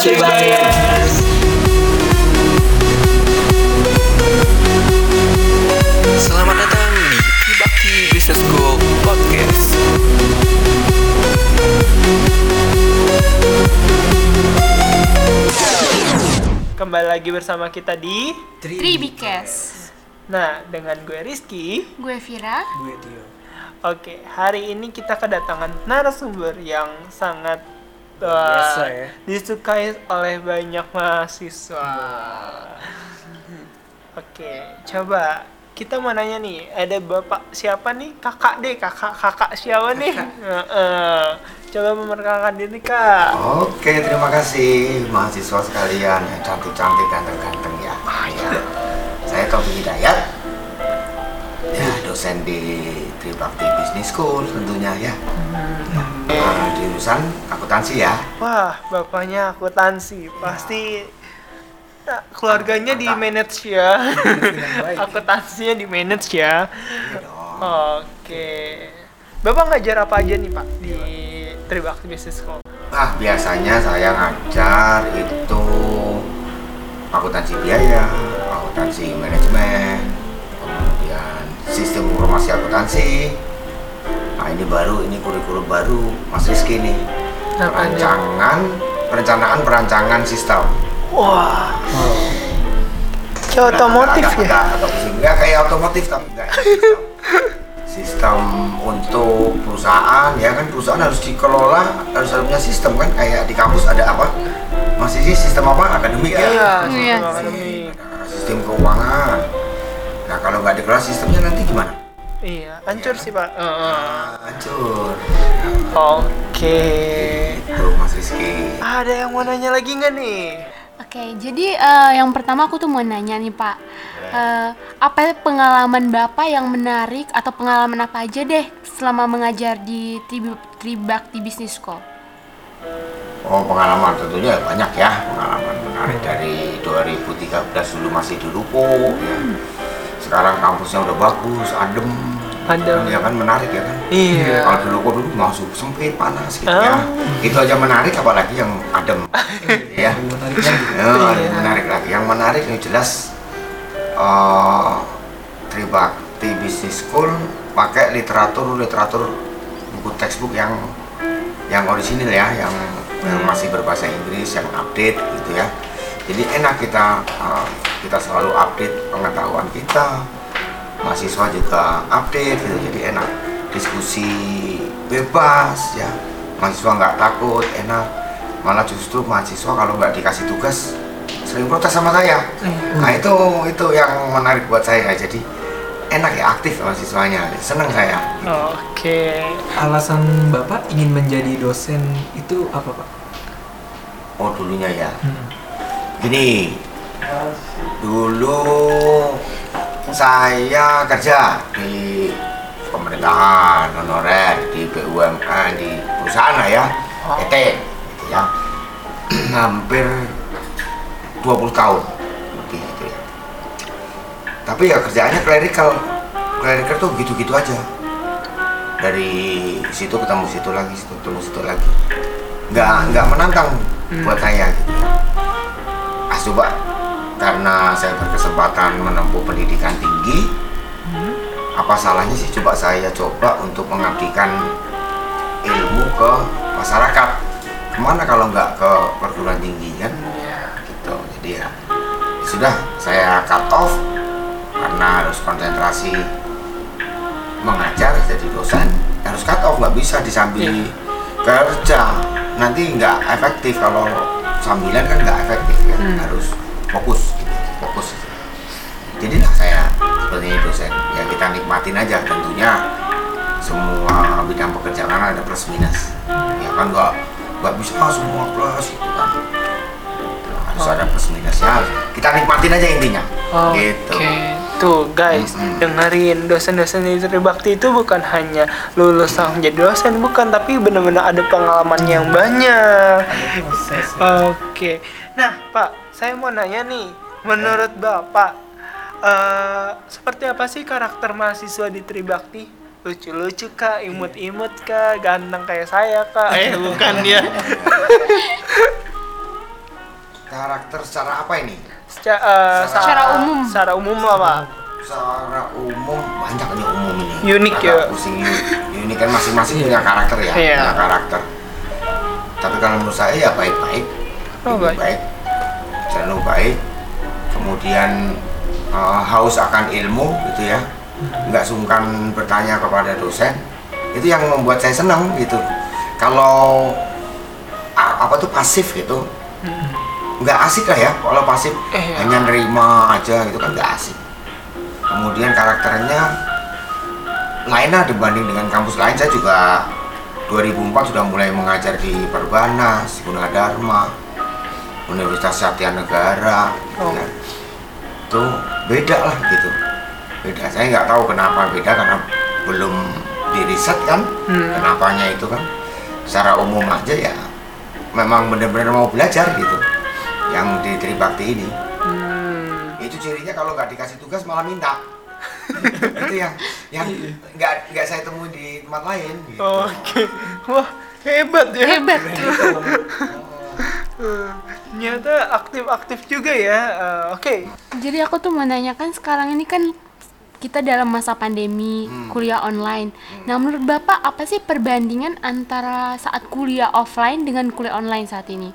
Tribayers. Selamat datang di Bakti Business School Podcast. Kembali lagi bersama kita di Tribikes. Nah, dengan gue Rizky Gue Vira. Gue Tio. Oke, hari ini kita kedatangan narasumber yang sangat Biasa ya. disukai oleh banyak mahasiswa. Oke, coba kita mau nanya nih, ada bapak siapa nih? Kakak deh, kakak kakak siapa nih? Heeh. coba memperkenalkan diri kak. Oke, terima kasih mahasiswa sekalian yang cantik-cantik, ganteng-ganteng ya. ya. Saya Taufik Hidayat, ya dosen di Tribakti Business School tentunya ya. Nah, di jurusan akuntansi ya. Wah, bapaknya akuntansi, pasti nah, keluarganya di manage ya. Akuntansinya di manage ya. Iya. Oke. Bapak ngajar apa aja nih Pak di Tribakti Business School? Nah, biasanya saya ngajar itu akuntansi biaya, akuntansi manajemen, kemudian sistem informasi akuntansi. Nah, ini baru, ini kurikulum baru, Mas Rizky nih. Perancangan, perencanaan perancangan sistem. Wah. Kayak otomotif Agak- ya? agak- agak pusing. Nggak kayak otomotif tapi enggak. Sistem. sistem untuk perusahaan ya kan perusahaan harus dikelola harus punya sistem kan kayak di kampus ada apa masih sih sistem apa akademik ya Iya, Iya. sistem sistem keuangan nah kalau nggak dikelola sistemnya nanti gimana Iya, hancur sih Pak. Heeh. Ah, hancur Oke. itu Mas Rizky Ada yang mau nanya lagi nggak nih? Oke, jadi eh, yang pertama aku tuh mau nanya nih Pak, Eh, apa pengalaman Bapak yang menarik atau pengalaman apa aja deh selama mengajar di Tribu- Tribakti Business School? Oh pengalaman tentunya banyak ya pengalaman menarik dari 2013 dulu masih di Ruko ya. Sekarang kampusnya udah bagus, adem, Adem. ya kan menarik ya kan. Iya. Kalau di Ruko dulu masuk sempit panas gitu ya. Ah. Itu aja menarik apalagi yang adem. ya. Menarik lagi. Ya, Iya. menarik lagi. Yang menarik yang jelas eh Tribakti Business School pakai literatur literatur buku textbook yang yang orisinil ya, yang, yang masih berbahasa Inggris, yang update gitu ya. Jadi enak kita eh, kita selalu update pengetahuan kita. Mahasiswa juga update gitu, jadi enak. Diskusi bebas ya. Mahasiswa nggak takut, enak. Malah justru mahasiswa kalau nggak dikasih tugas sering protes sama saya. Nah itu itu yang menarik buat saya. Jadi enak ya aktif mahasiswanya, seneng saya. Oke. Alasan Bapak ingin menjadi dosen itu apa Pak? Oh dulunya ya. Hmm. Gini, dulu saya kerja di pemerintahan honorer di BUMN di perusahaan lah ya, PT gitu ya. Hampir 20 tahun lebih gitu ya. Tapi ya kerjaannya clerical. Clerical tuh gitu-gitu aja. Dari situ ketemu situ lagi, situ ketemu situ lagi. Nggak nggak menantang buat saya gitu ya. Ah coba karena saya berkesempatan menempuh pendidikan tinggi, apa salahnya sih coba saya coba untuk mengabdikan ilmu ke masyarakat. Ke mana kalau nggak ke perguruan tinggi kan? Gitu. Jadi ya sudah saya cut off karena harus konsentrasi mengajar jadi dosen harus cut off nggak bisa disambil kerja nanti nggak efektif kalau sambilan kan nggak efektif ya harus fokus fokus. Jadilah saya seperti ini dosen ya kita nikmatin aja tentunya. Semua bidang pekerjaan ada plus minus. Ya kan nggak nggak bisa semua plus itu kan. Harus ada plus minusnya kita nikmatin aja intinya. Oke, gitu. tuh guys, Mm-mm. dengerin dosen-dosen di Tribakti itu bukan hanya lulus langsung jadi dosen, bukan, tapi benar-benar ada pengalaman yang banyak. Ya. Oke, nah Pak, saya mau nanya nih, menurut Bapak, eh seperti apa sih karakter mahasiswa di Tribakti? Lucu-lucu kah, imut-imut kah, ganteng kayak saya kah? Eh bukan ya. karakter secara apa ini? Secara, eh, Secara umum. Secara umum lah pak. Secara umum banyak nih umum ini. Unik ya. Pusing unik kan masing-masing punya karakter ya, Iya. punya karakter. Tapi kalau menurut saya ya baik-baik. Oh, baik. baik. Selalu baik. Kemudian eh, haus akan ilmu gitu ya. Nggak sungkan bertanya kepada dosen. Itu yang membuat saya senang gitu. Kalau apa tuh pasif gitu. Nggak asik lah ya kalau pasif Eh, iya. hanya nerima aja gitu kan nggak asik. Kemudian karakternya lain lah dibanding dengan kampus lain saya juga 2004 sudah mulai mengajar di Perbanas, Gunadarma, Universitas Satya Negara. Oh. ya. Itu beda lah gitu. Beda. Saya nggak tahu kenapa beda karena belum diriset kan. Hmm. Kenapanya itu kan. Secara umum aja ya memang benar-benar mau belajar gitu. Yang di Tribakti ini. Hmm. Itu cirinya kalau nggak dikasih tugas malah minta. itu yang yang nggak nggak saya temui di tempat lain. Gitu. Oke. Wah hebat ya. Hebat. Eh, Ternyata aktif-aktif juga ya. Eh, Oke. Jadi aku tuh mau nanyakan sekarang ini kan kita dalam masa pandemi kuliah online. Nah, menurut Bapak apa sih perbandingan antara saat kuliah offline dengan kuliah online saat ini?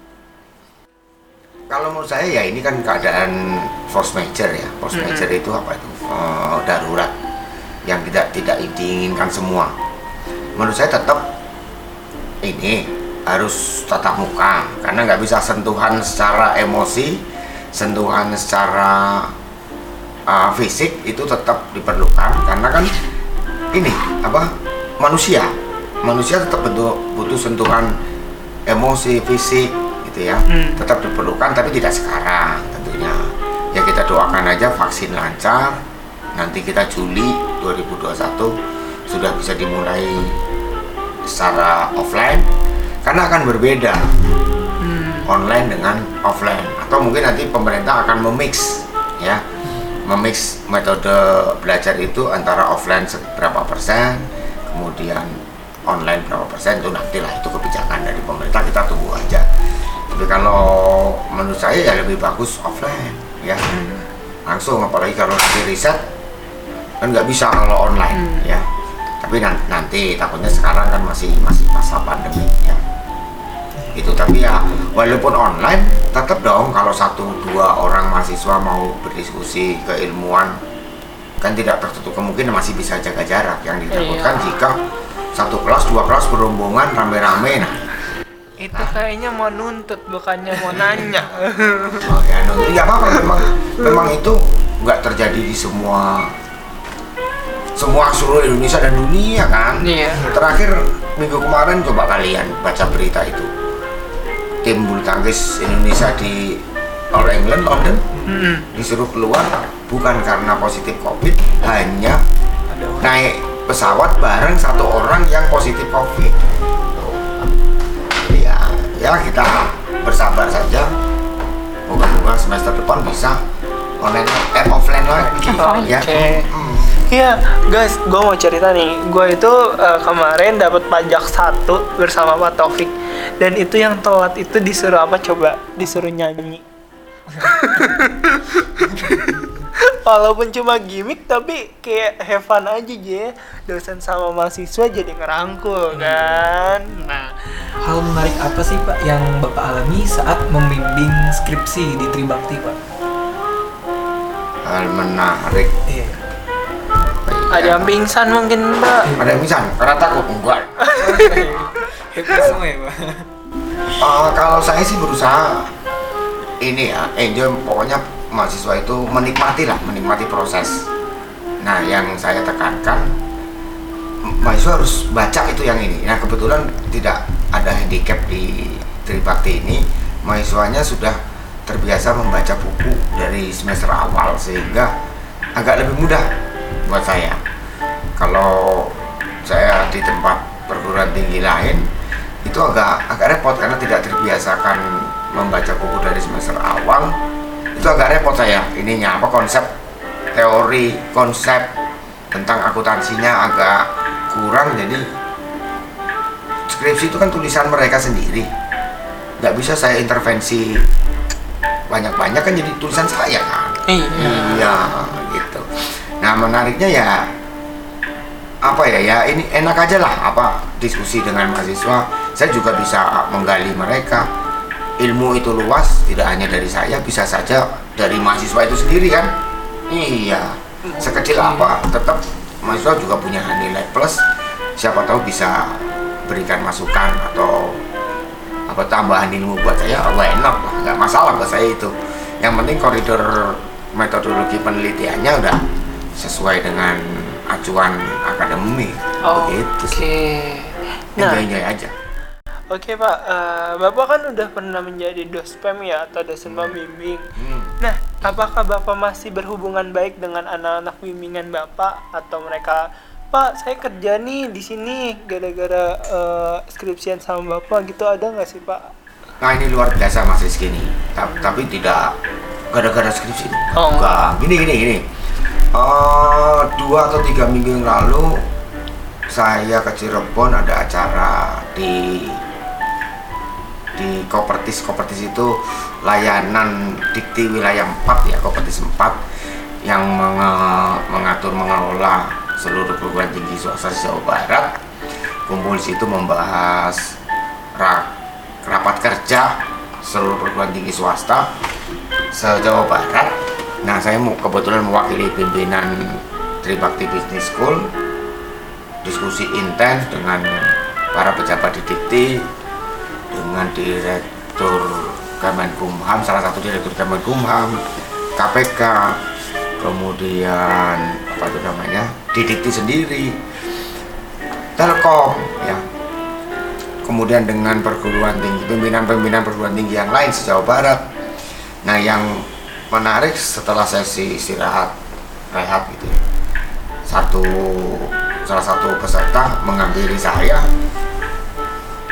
Kalau menurut saya ya ini kan keadaan force major ya. Force major itu apa itu? Eh, darurat yang tidak tidak diinginkan semua. Menurut saya tetap ini harus tatap muka karena nggak bisa sentuhan secara emosi, sentuhan secara uh, fisik itu tetap diperlukan karena kan ini apa manusia. Manusia tetap butuh butuh sentuhan emosi fisik gitu ya. Hmm. tetap diperlukan tapi tidak sekarang tentunya. Ya kita doakan aja vaksin lancar. Nanti kita Juli 2021 sudah bisa dimulai secara offline karena akan berbeda online dengan offline. Atau mungkin nanti pemerintah akan memix ya. Memix metode belajar itu antara offline berapa persen kemudian online berapa persen itu nantilah. Itu kebijakan dari pemerintah kita tunggu aja. Tapi kalau menurut saya ya lebih bagus offline ya. Langsung apalagi kalau nanti riset kan nggak bisa kalau online ya. Tapi nan- nanti takutnya sekarang kan masih masih masa pandemi ya itu tapi ya walaupun online tetap dong kalau satu dua orang mahasiswa mau berdiskusi keilmuan kan tidak tertutup kemungkinan masih bisa jaga jarak yang ditakutkan jika satu kelas dua kelas berombongan rame-rame. Nah Itu kayaknya mau nuntut bukannya mau nanya. Oh, ya, no, ya apa-apa. Memang memang itu nggak terjadi di semua semua seluruh Indonesia dan dunia kan. Iya. Terakhir minggu kemarin coba kalian baca berita itu tim bulu tangkis Indonesia di All England London Hmm. disuruh keluar bukan karena positif COVID hanya naik pesawat bareng satu orang yang positif COVID. Jadi ya, ya kita bersabar saja. Moga-moga semester depan bisa online eh offline lagi. Ya. Oke. Hmm. Iya, guys, gue mau cerita nih. Gue itu eh, kemarin dapat pajak satu bersama Pak Taufik, dan itu yang telat itu disuruh apa coba? Disuruh nyanyi. Walaupun cuma gimmick, tapi kayak have fun aja ya. Dosen sama mahasiswa jadi ngerangkul kan. Nah, Hal menarik apa sih Pak yang Bapak alami saat membimbing skripsi di Tribakti Pak? Hal menarik. Iya. ada yang pingsan mungkin Mbak. Ada yang bisa karena takut enggak. Semua ya? Eh, kalau saya sih berusaha ini ya enjoy pokoknya mahasiswa itu menikmati lah menikmati proses nah yang saya tekankan mahasiswa harus baca itu yang ini nah kebetulan tidak ada handicap di Tribakti ini mahasiswanya sudah terbiasa membaca buku dari semester awal sehingga agak lebih mudah buat saya. Kalau saya di tempat perguruan tinggi lain itu agak agak repot karena tidak terbiasakan membaca buku dari semester awal. Itu agak repot saya. Ininya apa konsep teori konsep tentang akuntansinya agak kurang jadi skripsi itu kan tulisan mereka sendiri. Nggak bisa saya intervensi banyak-banyak kan jadi tulisan saya kan? Iya. iya gitu. Nah menariknya ya apa ya ya ini enak aja lah apa diskusi dengan mahasiswa. Saya juga bisa menggali mereka. Ilmu itu luas tidak hanya dari saya bisa saja dari mahasiswa itu sendiri kan? Iya. Sekecil apa tetap mahasiswa juga punya nilai plus. Siapa tahu bisa berikan masukan atau apa tambahan ilmu buat saya? Why not lah nggak masalah buat saya itu. Yang penting koridor metodologi penelitiannya udah sesuai dengan acuan akademik. Oh, begitu Oke. sih Nah, enjoy enjoy aja. Oke Pak, Eh, Bapak kan udah pernah menjadi dospem ya atau dosen pembimbing. Hmm. Nah, apakah Bapak masih berhubungan baik dengan anak-anak bimbingan Bapak atau mereka Pak, saya kerja nih di sini gara-gara eh, skripsian sama Bapak gitu ada nggak sih Pak? nah ini luar biasa Mas Rizky nih. Ta- tapi tidak gara-gara skripsi Oh. enggak gini gini gini. Eh, dua atau tiga minggu yang lalu saya ke Cirebon ada acara di di Kopertis Kopertis itu layanan dikti wilayah 4 ya Kopertis 4 yang menge- mengatur mengelola seluruh perguruan tinggi swasta di Jawa Barat kumpul di situ membahas ra- rapat kerja seluruh perguruan tinggi swasta se Jawa Barat. Nah saya mau kebetulan mewakili pimpinan Tribakti Business School diskusi intens dengan para pejabat di Dikti dengan direktur Kemenkumham salah satu direktur Kemenkumham KPK kemudian apa itu namanya di Dikti sendiri. Telkom ya. Kemudian dengan perguruan tinggi pimpinan-pimpinan perguruan tinggi yang lain se Jawa Barat. Nah yang menarik setelah sesi istirahat rehat gitu ya, satu salah satu peserta mengampiri saya.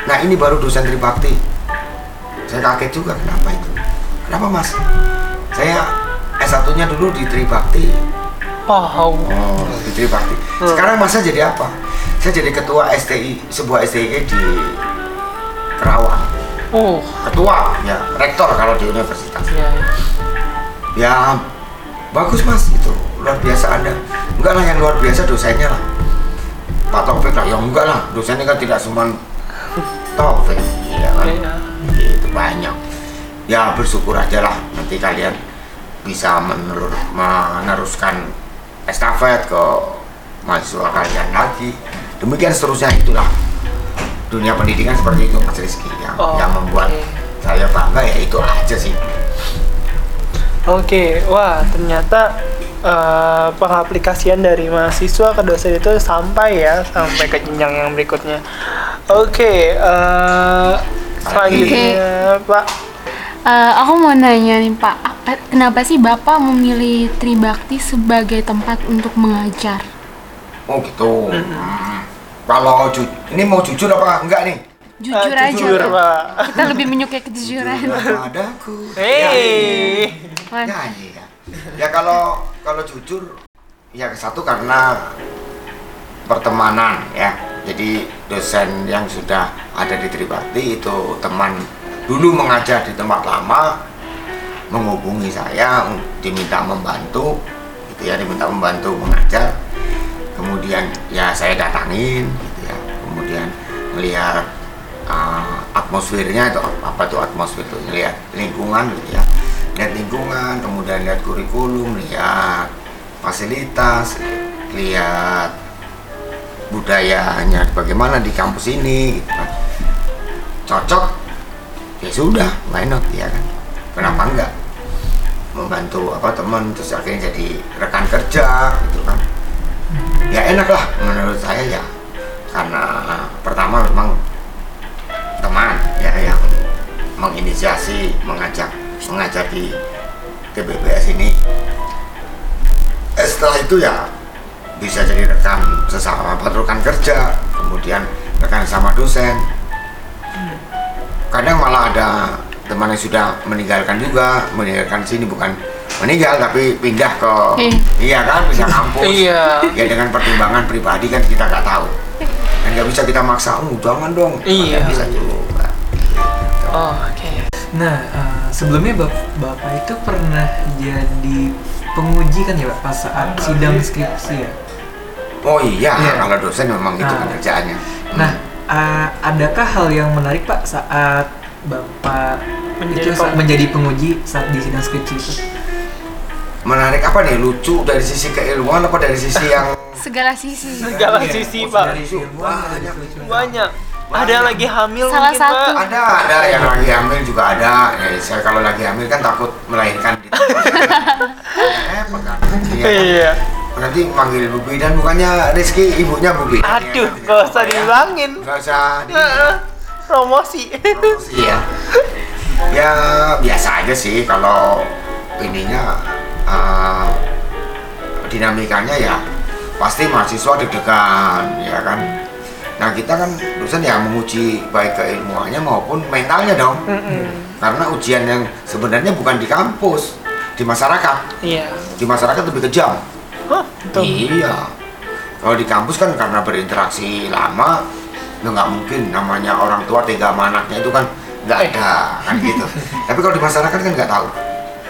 Nah ini baru dosen Tribakti. Saya kaget juga kenapa itu? Kenapa mas? Saya S1 nya dulu di Tribakti Wow. oh di Tribakti sekarang masa jadi apa? Saya jadi ketua STI sebuah STI di Kerawang. Oh, ketua ya rektor kalau di universitas. Ya. ya bagus mas itu luar biasa anda. Enggak lah yang luar biasa dosennya lah. Pak Taufik lah. Ya enggak lah. Dosennya kan tidak cuma Taufik iya kan? Iya. itu banyak. Ya bersyukur aja lah nanti kalian bisa menelur, meneruskan estafet ke mahasiswa kalian lagi demikian seterusnya itulah dunia pendidikan seperti itu Mas Rizky yang, Oh, yang membuat oke. saya bangga ya itu aja sih Oke, wah ternyata eh, pengaplikasian dari mahasiswa ke dosen itu sampai ya sampai ke jenjang yang berikutnya. Oke, eh, selanjutnya Pak. Eh, aku mau nanya nih Pak, apa, kenapa sih Bapak memilih Tribakti sebagai tempat untuk mengajar? Oh gitu. Hmm. Kalau ju- ini mau jujur apa enggak nih? Jujur Eh, aja jujur, Pak. Pak. Kita lebih menyukai kejujuran. Jujur padaku. Hei. Mantap. Nyanyi ya. Ya kalau kalau jujur ya satu karena pertemanan ya. Jadi dosen yang sudah ada di Tribakti itu teman dulu mengajar di tempat lama menghubungi saya diminta membantu gitu ya diminta membantu mengajar. Kemudian ya saya datangin gitu ya. Kemudian melihat uh, atmosfernya itu apa tuh atmosfer itu lihat lingkungan gitu ya. Lihat lingkungan kemudian lihat kurikulum lihat fasilitas lihat budayanya bagaimana di kampus ini gitu kan. cocok ya sudah why not ya kan? Kenapa enggak? Membantu apa teman terus akhirnya jadi rekan kerja gitu kan? Ya enak lah menurut saya ya. Karena pertama memang teman ya yang menginisiasi mengajak mengajar di TBBS ini. Eh, setelah itu ya bisa jadi rekan sesama rekan kerja kemudian rekan sama dosen kadang malah ada teman yang sudah meninggalkan juga meninggalkan sini bukan meninggal tapi pindah ke Eh. iya kan pindah kampus Iya. ya dengan pertimbangan pribadi kan kita nggak tahu dan nggak bisa kita maksa oh jangan dong Iya. Bisa juga Gitu. Oh, oke. Nah, eh, sebelumnya bap- bapak itu pernah jadi penguji kan ya pak pas saat sidang skripsi ya. Oh iya, Iya. kalau dosen memang itu kan Nah. kerjaannya. Nah, eh, adakah hal yang menarik pak saat bapak Menjadi itu saat penguji. menjadi penguji saat di sidang skripsi itu? menarik apa nih? Lucu dari sisi keilmuan apa dari sisi yang segala sisi segala Iya, sisi oh, pak dari ilmuwan, ada dari kelucuan. banyak ada yang lagi hamil Salah mungkin satu. pak ada ada yang lagi hamil juga ada. Ya, saya kalau lagi hamil kan takut melahirkan di eh, pegang. Iya. Iya Nanti manggil Bu Bidan bukannya Rizky ibunya Bu Bidan. aduh Ya, gak usah ya. diulangin Nggak usah di promosi promosi ya. Ya biasa aja sih kalau ininya eh, dinamikanya ya pasti mahasiswa deg-degan ya kan. Nah kita kan dosen yang menguji baik keilmuannya maupun mentalnya dong. Karena ujian yang sebenarnya bukan di kampus, di masyarakat. iya Di masyarakat lebih kejam. Betul. Iya. Kalau di kampus kan karena berinteraksi lama, ya nggak mungkin namanya orang tua tega sama anaknya itu kan nggak Eh. ada kan gitu. Tapi kalau di masyarakat kan nggak tahu.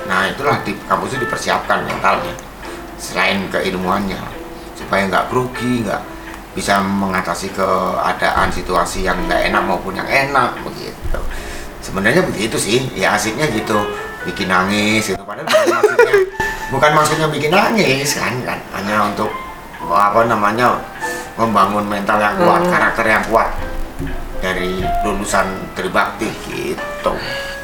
Nah itulah di kampus itu dipersiapkan mentalnya, selain keilmuannya supaya nggak grogi, nggak bisa mengatasi keadaan situasi yang nggak enak maupun yang enak begitu. Sebenarnya begitu sih, ya asiknya gitu, bikin nangis gitu. Padahal bukan maksudnya, bukan maksudnya bikin nangis kan, kan hanya untuk apa namanya membangun mental yang kuat, Hmm. karakter yang kuat dari lulusan Tribakti gitu.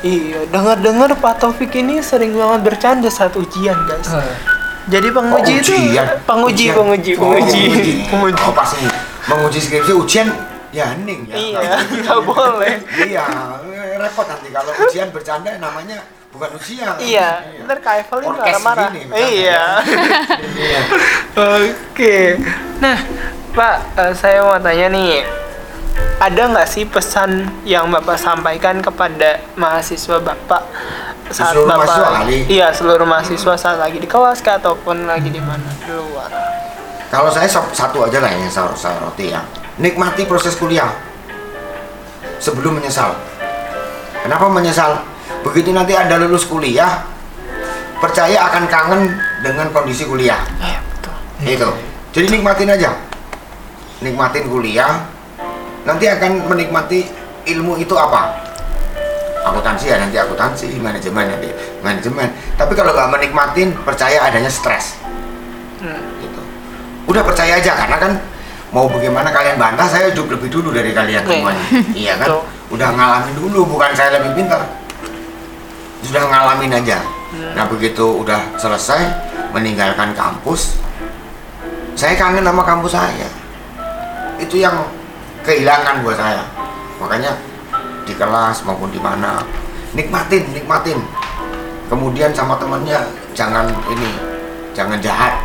iya dengar-dengar Pak Taufik ini sering banget bercanda saat ujian guys Eh, jadi penguji Oh, itu ujian. penguji Ujian. penguji Oh, penguji penguji Oh, pasti menguji skripsi ujian ya hening ya. iya nggak boleh Iya, repot nanti kalau ujian bercanda namanya bukan ujian. iya ntar Kak Evelyn marah-marah iya Iya. Oke, nah Pak, eh, saya mau tanya nih, ada nggak sih pesan yang Bapak sampaikan kepada mahasiswa Bapak saat Seluruh Bapak, mahasiswa kali? iya seluruh mahasiswa saat lagi di kelas kah ataupun lagi di mana di luar? Kalau saya sa- satu aja lah yang saya, saya roti ya. Nikmati proses kuliah sebelum menyesal. Kenapa menyesal? Begitu nanti Anda lulus kuliah, percaya akan kangen dengan kondisi kuliah. Iya betul. Itu. Jadi nikmatin aja. Nikmatin kuliah. Nanti akan menikmati ilmu itu apa? Akuntansi ya nanti akuntansi, manajemen nanti manajemen. Tapi kalau nggak menikmatin, percaya adanya stres. Hmm. Gitu. Udah percaya aja karena kan mau bagaimana kalian bantah saya hidup lebih dulu dari kalian Iya. semuanya. iya kan? Udah ngalamin dulu, bukan saya lebih pintar. Sudah ngalamin aja. Nah begitu udah selesai meninggalkan kampus, saya kangen sama kampus saya. Itu yang kehilangan buat saya. Makanya di kelas maupun di mana nikmatin, nikmatin. Kemudian sama temennya jangan ini, jangan jahat.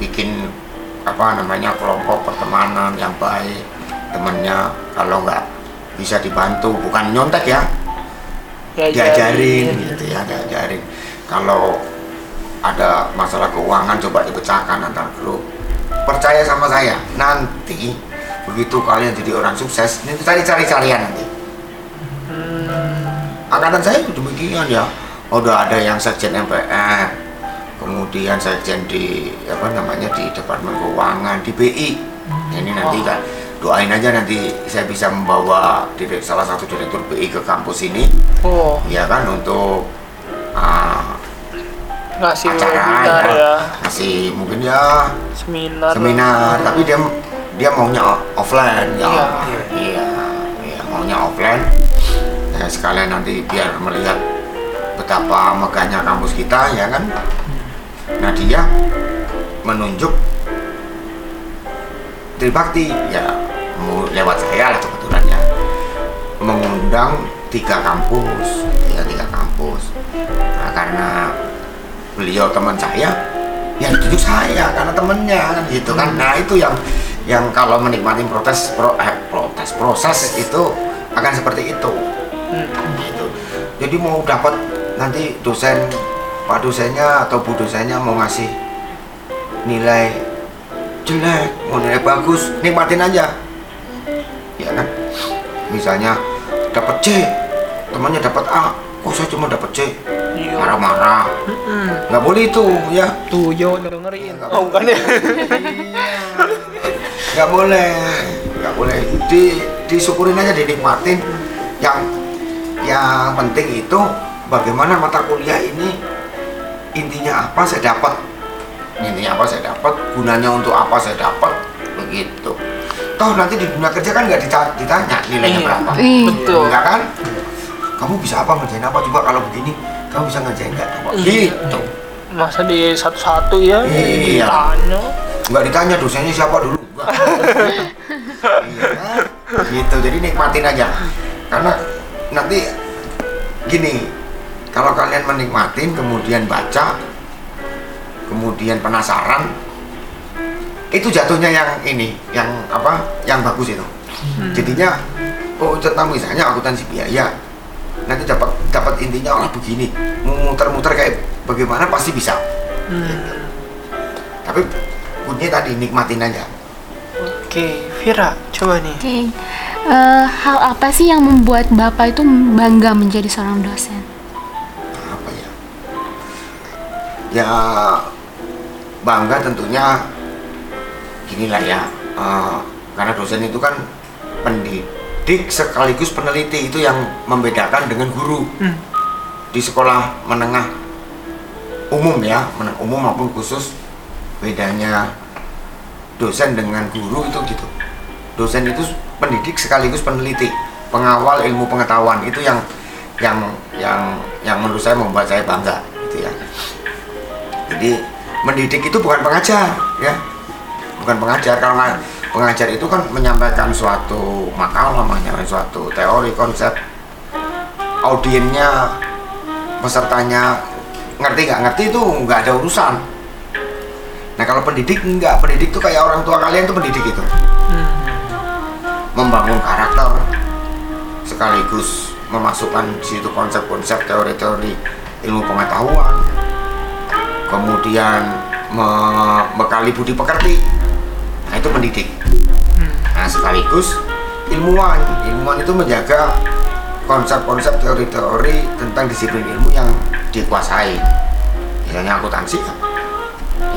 Bikin apa namanya kelompok pertemanan yang baik temennya kalau nggak bisa dibantu bukan nyontek ya diajarin gitu ya diajarin kalau ada masalah keuangan coba dipecahkan antar grup. Percaya sama saya nanti begitu kalian jadi orang sukses ini cari-cari carian nanti. Angkatan saya itu demikian ya. Udah ada yang sekjen MPR kemudian sekjen di apa namanya di departemen keuangan di BI ini nanti kan doain aja nanti saya bisa membawa direk- salah satu direktur BI ke kampus ini. Oh, ya kan untuk uh, ngasih acara webinar ya, ya, kasih mungkin ya seminar. seminar tapi dia dia maunya offline ya. Iya. iya iya maunya offline. Ya, sekalian nanti biar melihat betapa megahnya kampus kita ya kan? Nah dia menunjuk Tribakti ya lewat saya lah kebetulan ya mengundang tiga kampus ya tiga kampus. Nah, karena beliau teman saya ya ditunjuk saya karena temennya kan gitu kan. Nah itu yang yang kalau menikmati protes pro, eh, protes proses itu akan seperti itu. Gitu. Jadi mau dapat nanti dosen pak dosennya atau bu dosennya mau ngasih nilai jelek mau nilai bagus nikmatin aja ya kan? Misalnya dapat C temannya dapat A. Kok saya cuma dapat C. Iya. marah-marah. Nggak boleh itu ya. Tuh, yo dengerin. Oh, bukan ya? nggak boleh. Nggak boleh. Di disyukurin aja dinikmatin. Yang yang penting itu bagaimana mata kuliah ini intinya apa saya dapat. Intinya apa saya dapat gunanya untuk apa saya dapat. Begitu toh nanti di dunia kerja kan nggak dita- ditanya nilainya Iya. berapa Iya. Betul. enggak kan kamu bisa apa ngerjain apa coba kalau begini kamu bisa ngerjain nggak coba gitu Masa di satu-satu ya? Iya. Ditanya. nggak ditanya dosennya siapa dulu Nggak. iya gitu jadi nikmatin aja karena nanti gini kalau kalian menikmatin kemudian baca kemudian penasaran itu jatuhnya yang ini yang apa yang bagus itu. Jadinya oh tentang misalnya akuntansi biaya nanti dapat dapat intinya oh begini muter-muter kayak bagaimana pasti bisa. Tapi kuncinya tadi nikmatin aja. Oke, Vira, coba nih. Oke, Eh, hal apa sih yang membuat bapak itu bangga menjadi seorang dosen? apa ya? Ya bangga tentunya gini lah ya eh, karena dosen itu kan pendidik sekaligus peneliti itu yang membedakan dengan guru. Hmm. di sekolah menengah umum ya menengah umum maupun khusus bedanya dosen dengan guru itu gitu. Dosen itu pendidik sekaligus peneliti pengawal ilmu pengetahuan itu yang yang yang yang menurut saya membuat saya bangga gitu ya. Jadi mendidik itu bukan pengajar ya bukan pengajar kalau nggak- pengajar itu kan menyampaikan suatu makalah menyampaikan suatu teori konsep. Audiennya pesertanya ngerti nggak ngerti itu nggak ada urusan. Nah kalau pendidik nggak pendidik tuh kayak orang tua kalian tuh pendidik itu. Membangun karakter sekaligus memasukkan situ konsep-konsep teori-teori ilmu pengetahuan. Kemudian membekali budi pekerti nah itu pendidik. Nah sekaligus ilmuwan. Ilmuwan itu menjaga konsep-konsep teori-teori tentang disiplin ilmu yang dikuasai. Misalnya akuntansi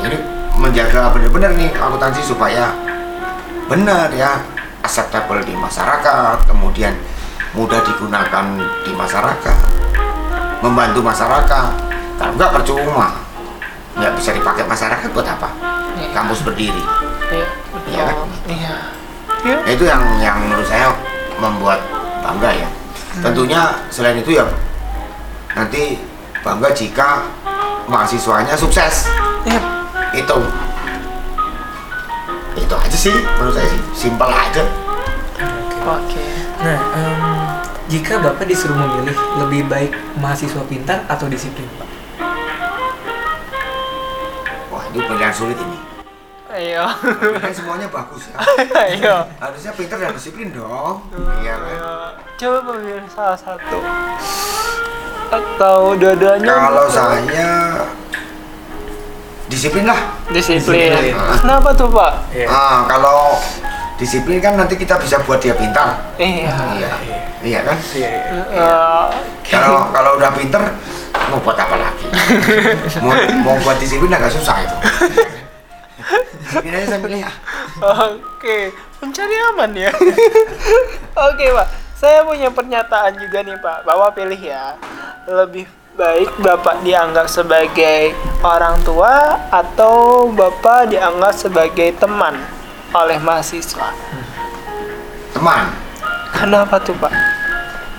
ini menjaga benar-benar nih akuntansi supaya benar ya acceptable di masyarakat kemudian mudah digunakan di masyarakat membantu masyarakat. Kalau enggak percuma nggak bisa dipakai masyarakat buat apa? Kampus berdiri Iya, Iya kan? Iya. Nah, itu yang yang menurut saya membuat bangga ya tentunya selain itu ya nanti bangga jika mahasiswanya sukses Iya. itu itu aja sih menurut saya sih simpel aja Oke. Nah, em, jika Bapak disuruh memilih lebih baik mahasiswa pintar atau disiplin, Pak? wah itu pilihan sulit ini Ayo. kan semuanya bagus ya Ayo. harusnya pintar dan disiplin dong iya kan Ayo. Coba memilih salah satu. Atau dua-duanya? kalau saya disiplin lah disiplin. Disiplin. Kenapa tuh, Pak? Iya. ah kalau disiplin kan nanti kita bisa buat dia pintar Iya. iya iya kan Iya, iya. Kalau kalau udah pinter mau buat apa lagi mau, mau buat disiplin agak susah itu disiplin aja pilih ya Oke, mencari aman ya. Oke, Pak. Saya punya pernyataan juga nih, Pak. Bapak pilih ya. Lebih baik Bapak dianggap sebagai orang tua atau Bapak dianggap sebagai teman oleh mahasiswa. teman Kenapa tuh, Pak?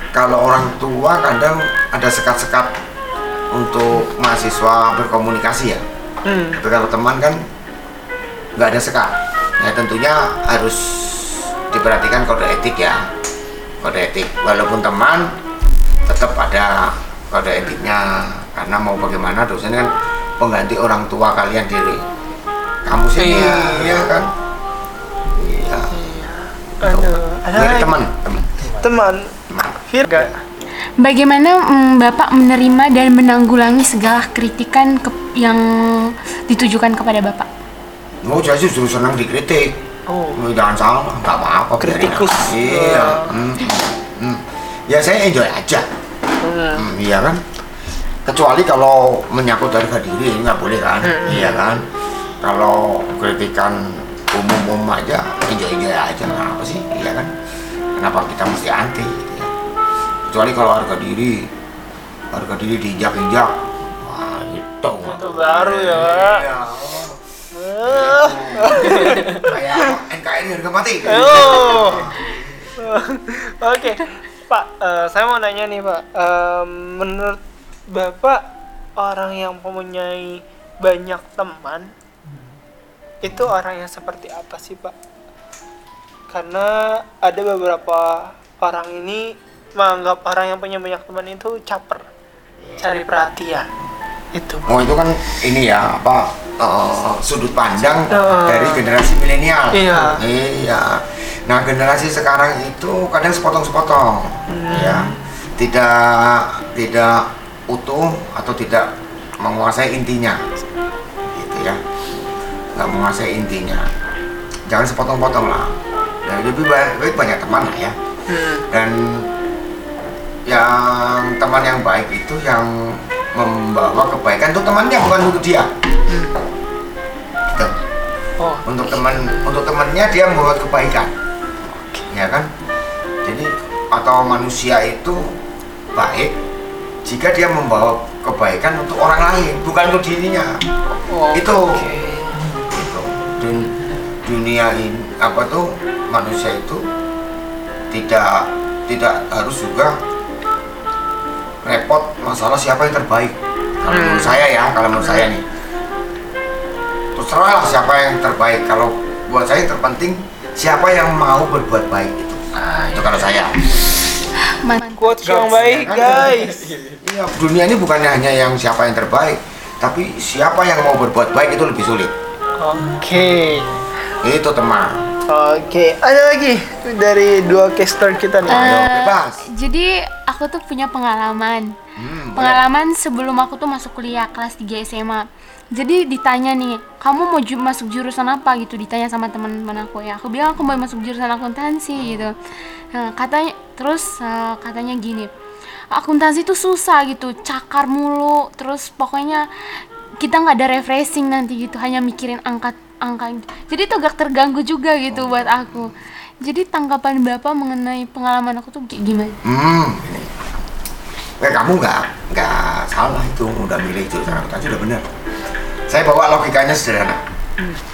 kalau orang tua kadang ada sekat-sekat untuk mahasiswa berkomunikasi ya Hmm. tapi kalau teman kan nggak ada sekat ya tentunya harus diperhatikan kode etik ya. Kode etik. Walaupun teman tetap ada kode etiknya. Karena mau bagaimana dosen kan pengganti orang tua kalian di kampus ini Iya. ya kan? Iya. Aduh, ada Dari teman teman. Teman. teman. Virga. Bagaimana mm, Bapak menerima dan menanggulangi segala kritikan ke- yang ditujukan kepada Bapak? Oh, saya justru senang dikritik. Oh. Jangan salah, nggak apa-apa. Kritikus. Iya. Hmm. Hmm. Ya saya enjoy aja. Hmm, iya kan? Kecuali kalau menyangkut harga diri nggak boleh kan? Iya kan? Kalau kritikan umum-umum aja, enjoy-enjoy aja nggak apa sih? Iya kan? Kenapa kita mesti anti? Gitu ya? Kecuali kalau harga diri, harga diri diinjak-injak, wah itu Itu baru ya, Pak. Iya. Kayak harga mati. Oh. Oke, Pak. eh, saya mau nanya nih, Pak. Em, menurut Bapak orang yang mempunyai banyak teman itu orang yang seperti apa sih, Pak? Karena ada beberapa orang ini menganggap orang yang punya banyak teman itu caper, cari perhatian. Itu. Oh itu kan ini ya apa eh, sudut pandang Eh. dari generasi milenial. Iya. Iya. Nah generasi sekarang itu kadang sepotong-sepotong, Hmm. ya tidak tidak utuh atau tidak menguasai intinya, gitu ya. Nggak menguasai intinya. Jangan sepotong-potong lah. Ya, lebih baik, baik banyak teman lah ya. Hmm. Dan yang teman yang baik itu yang membawa kebaikan untuk temannya bukan untuk dia. Gitu. Oh, untuk teman untuk temannya dia membawa kebaikan. Ya kan? Jadi atau manusia itu baik jika dia membawa kebaikan untuk orang lain bukan untuk dirinya. Oh, itu. oke. itu dan dunia ini apa tuh manusia itu tidak tidak harus juga repot masalah siapa yang terbaik. Kalau Hmm. menurut saya ya kalau menurut saya nih. Terserah lah siapa yang terbaik. Kalau buat saya terpenting siapa yang mau berbuat baik itu. Nah itu kalau saya. Man- Quotes yang baik, guys. iya dunia ini bukannya hanya yang siapa yang terbaik tapi siapa yang mau berbuat baik itu lebih sulit. Oke. itu teman Oke, ada lagi dari dua caster kita nih. Eh, bebas. Jadi aku tuh punya pengalaman. Hmm. Pengalaman sebelum aku tuh masuk kuliah kelas 3 SMA. Jadi ditanya nih, kamu mau ju- masuk jurusan apa gitu? Ditanya sama teman-teman aku ya. Aku bilang aku mau masuk jurusan akuntansi gitu. Nah, katanya terus eh, katanya gini. Akuntansi tuh susah gitu, cakar mulu. Terus pokoknya kita nggak ada refreshing nanti gitu, hanya mikirin angka angka. gitu. Jadi itu agak terganggu juga gitu buat aku. Jadi tanggapan Bapak mengenai pengalaman aku tuh kayak gimana? Hmm, ini. Eh, kamu nggak nggak salah itu udah milih jurusan akuntansi udah bener. Saya bawa logikanya sederhana.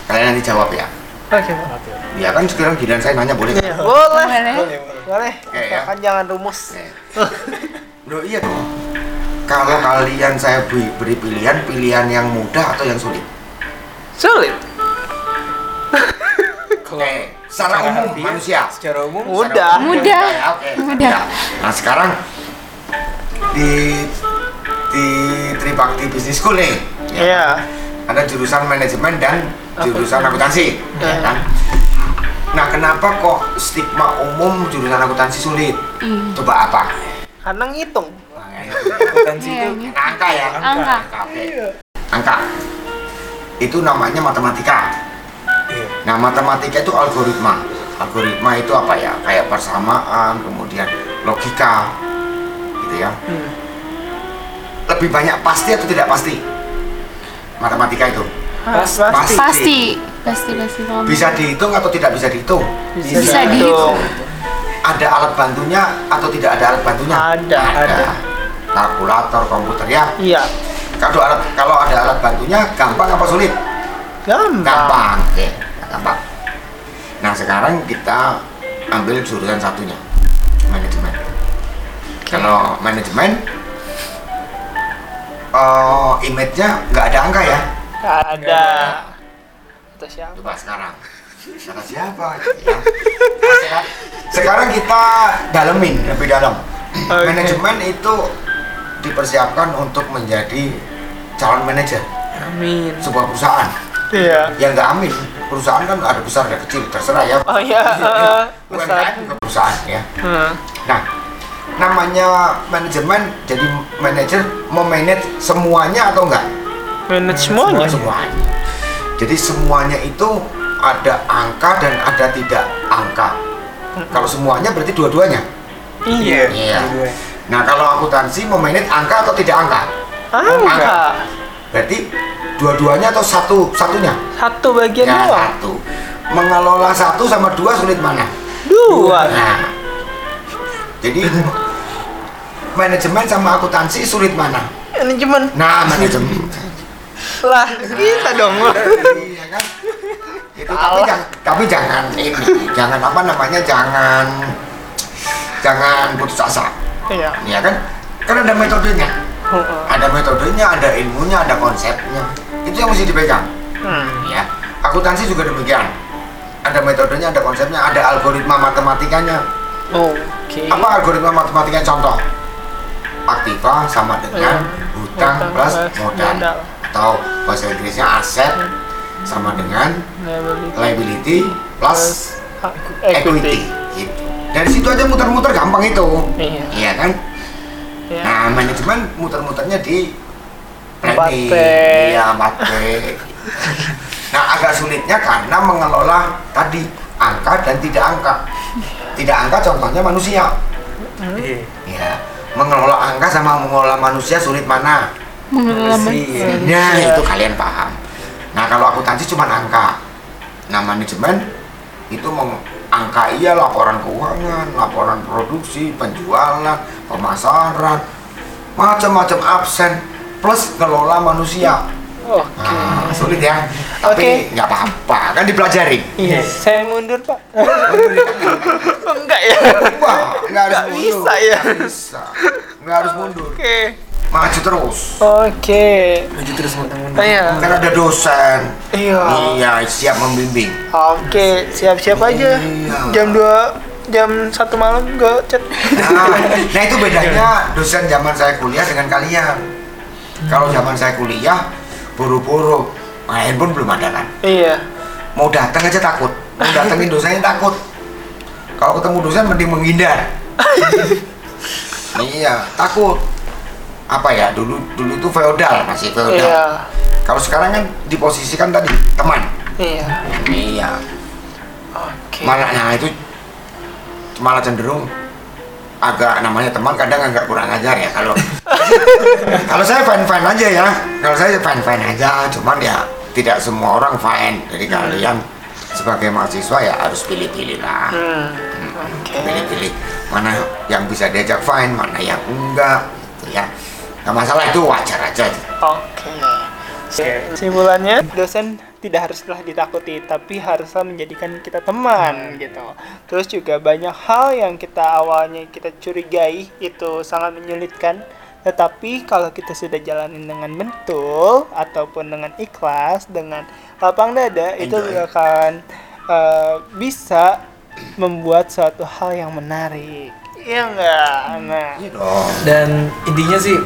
Kalian nanti jawab ya. Oke, Pak. Ya kan sekarang giliran saya nanya boleh. Iya, boleh. Boleh. Boleh. Oke, ya. Kan jangan rumus. Eh. Loh iya dong. Kalau kalian saya beri, beri pilihan, pilihan yang mudah atau yang sulit? Sulit. Oke, secara umum manusia. Secara umum Mudah. Mudah. Ya, oke. Mudah. Ya. Nah sekarang di di Tribakti Business School nih, ya Iya. ada jurusan manajemen dan jurusan akuntansi, ya Hmm. kan? Nah kenapa kok stigma umum jurusan akuntansi sulit? Hmm. Coba apa? Karena ngitung. Nah, ya, akuntansi Iya, itu gitu. Angka ya? Angka. oke. Angka. Itu namanya matematika. Nah, matematika itu algoritma. Algoritma itu apa ya? Kayak persamaan, kemudian logika, gitu ya. Hmm. Lebih banyak pasti atau tidak pasti? Matematika itu Pasti. Pasti. Pasti. Pasti pasti bisa dihitung atau tidak bisa dihitung? Bisa dihitung. Ada alat bantunya atau tidak ada alat bantunya? Ada, ada. Kalkulator, komputer ya. Iya. Kalau alat kalau ada alat bantunya gampang apa sulit? Gampang. Gampang. Oke, gampang. Nah, sekarang kita ambil jurusan satunya. Manajemen. Kalau manajemen eh image-nya nggak ada angka ya. Nggak ada. Atau siapa? Coba sekarang. Kata siapa? ya. Sekarang, kita dalemin lebih dalam. Oke. Manajemen itu dipersiapkan untuk menjadi calon manajer Amin. sebuah perusahaan. Iya. Ya nggak amin. Perusahaan kan ada besar ada kecil, terserah ya. Oh iya, UMKM besar. juga perusahaan ya. Hmm. Nah, namanya manajemen jadi manajer memanage semuanya atau enggak? Manage semuanya. Semuanya. Jadi semuanya itu ada angka dan ada tidak angka. Kalau semuanya berarti dua-duanya. Iya. Iya. Nah kalau akuntansi memanage angka atau tidak angka? Angka. Berarti dua-duanya atau satu satunya? Satu bagian ya satu. Mengelola satu sama dua sulit mana? Dua. Nah, jadi manajemen sama akuntansi sulit mana? Manajemen Nah, manajemen. lah kita dong. iya kan? Itu tapi jangan, tapi jangan ini, jangan apa namanya, jangan jangan putus asa. Iya. Ya kan? Kan ada metodenya. Ada metodenya, ada ilmunya, ada konsepnya. Itu yang mesti dipegang. Hmm. Ya. Akuntansi juga demikian. Ada metodenya, ada konsepnya, ada algoritma matematikanya. Oke. Apa algoritma matematikanya contoh? Aktiva sama dengan Iya. hutang Hutang plus modal. modal. Atau bahasa Inggrisnya aset sama dengan Liability liability plus plus equity. Gitu. Dari situ aja muter-muter gampang itu. Iya. Iya kan? Iya. Nah, manajemen muter-muternya di Empat. Iya, 4P. nah, agak sulitnya karena mengelola tadi angka dan tidak angka. Tidak angka contohnya manusia. Iya. Ya, mengelola angka sama mengelola manusia sulit mana? mengelola Iya. Nah, Iya. itu kalian paham. Nah, kalau akuntansi cuma angka. Nah, manajemen itu meng angka iya laporan keuangan, laporan produksi, penjualan, pemasaran, macam-macam absen plus ngelola manusia. Oke. Nah, sulit ya. Oke. Tapi nggak apa-apa, kan dipelajari. Iya, saya mundur pak. Enggak ya? Wah, nggak harus Nggak mundur. bisa ya? Nggak bisa. Nggak harus mundur. Oke. Maju terus. Oke. Maju terus muntah-muntah. Iya. Kan ada dosen. Iya. Iya, siap membimbing. Oke, siap-siap aja. Iya. Jam 2 jam satu malam gue chat. Nah, nah itu bedanya dosen zaman saya kuliah dengan kalian. Kalau zaman saya kuliah, buru-buru, nah, handphone belum ada kan. Iya. Mau datang aja takut, mau datengin dosennya takut. Kalau ketemu dosen mending menghindar. iya, takut. Apa ya dulu dulu itu feodal masih feodal. Iya. Kalau sekarang kan diposisikan tadi teman. Iya. Iya. Oke. Malah nah itu malah cenderung agak namanya teman kadang agak kurang ajar ya kalau kalau saya fine fine aja ya kalau saya fine fine aja cuman ya tidak semua orang fine jadi kalian sebagai mahasiswa ya harus pilih-pilih lah Hmm. Oke. pilih-pilih mana yang bisa diajak fine mana yang enggak gitu ya nggak masalah itu wajar aja Oke. Kesimpulannya, dosen tidak haruslah ditakuti, tapi haruslah menjadikan kita teman gitu. Terus juga banyak hal yang kita awalnya kita curigai itu sangat menyulitkan, tetapi kalau kita sudah jalanin dengan betul ataupun dengan ikhlas, dengan lapang dada, itu Enjoy. akan eh, bisa membuat suatu hal yang menarik. Iya enggak? Nah, iya dong Dan intinya sih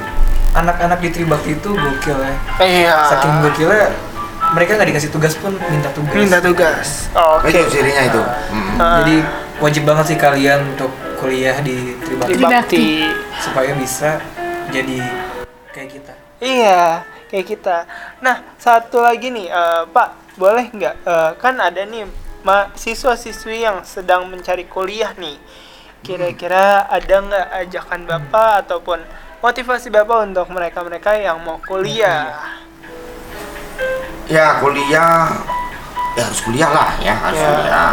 anak-anak di Tribakti itu gokil ya. iya. Saking gokilnya mereka nggak dikasih tugas pun minta tugas. minta tugas. Oke. itu cirinya itu Mm. Ah. Jadi wajib banget sih kalian untuk kuliah di Tribakti Tribakti. supaya bisa jadi kayak kita. Iya, kayak kita. Nah, satu lagi nih, eh, Pak, boleh nggak? Eh, kan ada nih siswa-siswi yang sedang mencari kuliah nih. Kira-kira ada nggak ajakan Bapak ataupun motivasi Bapak untuk mereka-mereka yang mau kuliah? ya kuliah. Ya harus kuliah lah ya harus Ya. kuliah.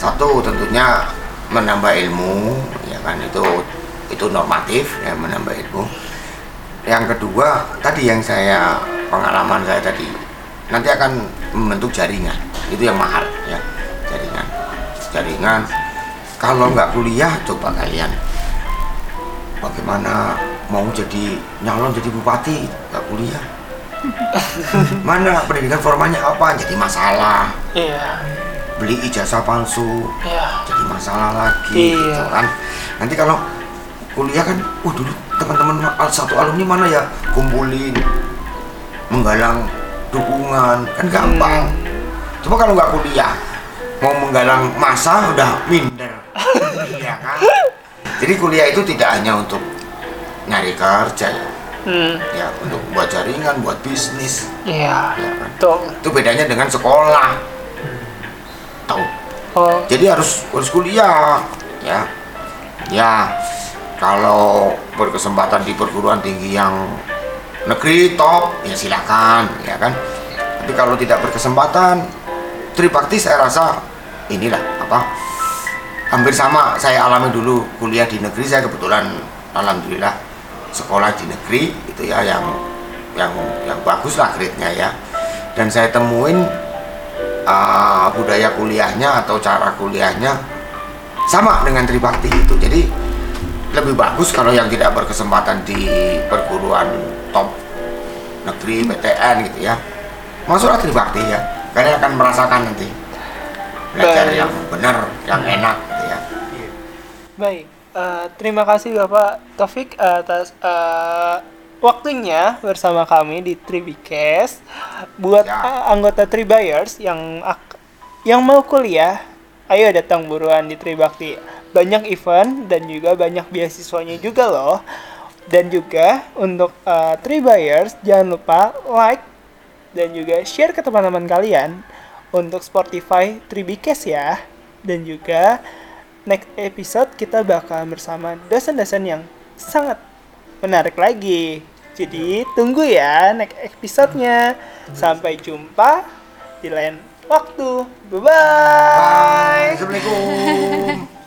Satu tentunya menambah ilmu ya kan itu itu normatif ya menambah ilmu. Yang kedua tadi yang saya pengalaman saya tadi nanti akan membentuk jaringan. Itu yang mahal ya jaringan. Jaringan. Kalau nggak kuliah coba kalian bagaimana mau jadi nyalon jadi bupati? Nggak kuliah. Mana pendidikan formalnya apa? Jadi masalah. Iya, beli ijazah palsu. Iya, jadi masalah lagi Iya. gitu kan. Nanti kalau kuliah kan uh dulu teman-teman satu alumni mana ya? Kumpulin menggalang dukungan. Kan gampang. Cuma kalau nggak kuliah mau menggalang masa udah kan jadi kuliah itu tidak hanya untuk nyari kerja ya? Hmm, ya untuk buat jaringan buat bisnis. Iya, ya kan? tuh, itu bedanya dengan sekolah. Tahu? Oh, jadi harus harus kuliah ya. Ya kalau berkesempatan di perguruan tinggi yang negeri top ya silakan ya kan? Tapi kalau tidak berkesempatan Tribakti saya rasa inilah apa hampir sama saya alami dulu kuliah di negeri saya kebetulan alhamdulillah sekolah di negeri itu ya yang yang yang bagus lah grade-nya ya. Dan saya temuin uh, budaya kuliahnya atau cara kuliahnya sama dengan Tribakti itu. Jadi lebih bagus kalau yang tidak berkesempatan di perguruan top negeri PTN gitu ya. Masuklah Tribakti ya kalian akan merasakan nanti. Belajar yang benar yang enak Baik, eh, terima kasih Bapak Taufik atas eh, waktunya bersama kami di Tribicast. Buat Ya. eh, anggota Tribuyers yang yang mau kuliah, ayo datang buruan di Tribakti. Banyak event dan juga banyak beasiswanya juga loh. Dan juga untuk eh, Tribuyers jangan lupa like dan juga share ke teman-teman kalian untuk Spotify Tribicast ya. Dan juga next episode kita bakal bersama dosen-dosen yang sangat menarik lagi. Jadi tunggu ya next episode-nya. Sampai jumpa di lain waktu. Bye-bye. Assalamualaikum